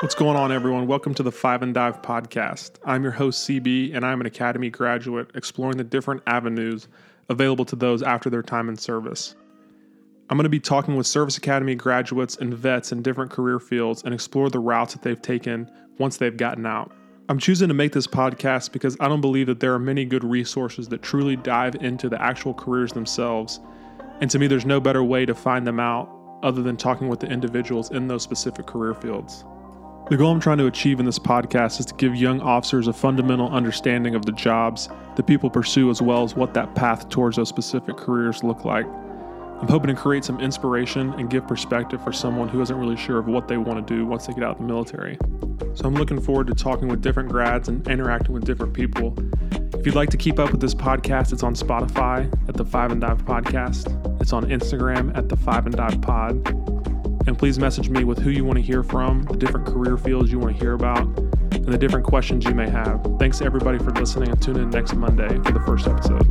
What's going on, everyone? Welcome to the Five and Dive podcast. I'm your host, CB, and I'm an Academy graduate exploring the different avenues available to those after their time in service. I'm going to be talking with Service Academy graduates and vets in different career fields and explore the routes that they've taken once they've gotten out. I'm choosing to make this podcast because I don't believe that there are many good resources that truly dive into the actual careers themselves. And to me, there's no better way to find them out other than talking with the individuals in those specific career fields. The goal I'm trying to achieve in this podcast is to give young officers a fundamental understanding of the jobs that people pursue as well as what that path towards those specific careers look like. I'm hoping to create some inspiration and give perspective for someone who isn't really sure of what they want to do once they get out of the military. So I'm looking forward to talking with different grads and interacting with different people. If you'd like to keep up with this podcast, it's on Spotify at the Five and Dive Podcast. It's on Instagram at the Five and Dive Pod and please message me with who you want to hear from, the different career fields you want to hear about, and the different questions you may have. Thanks everybody for listening and tune in next Monday for the first episode.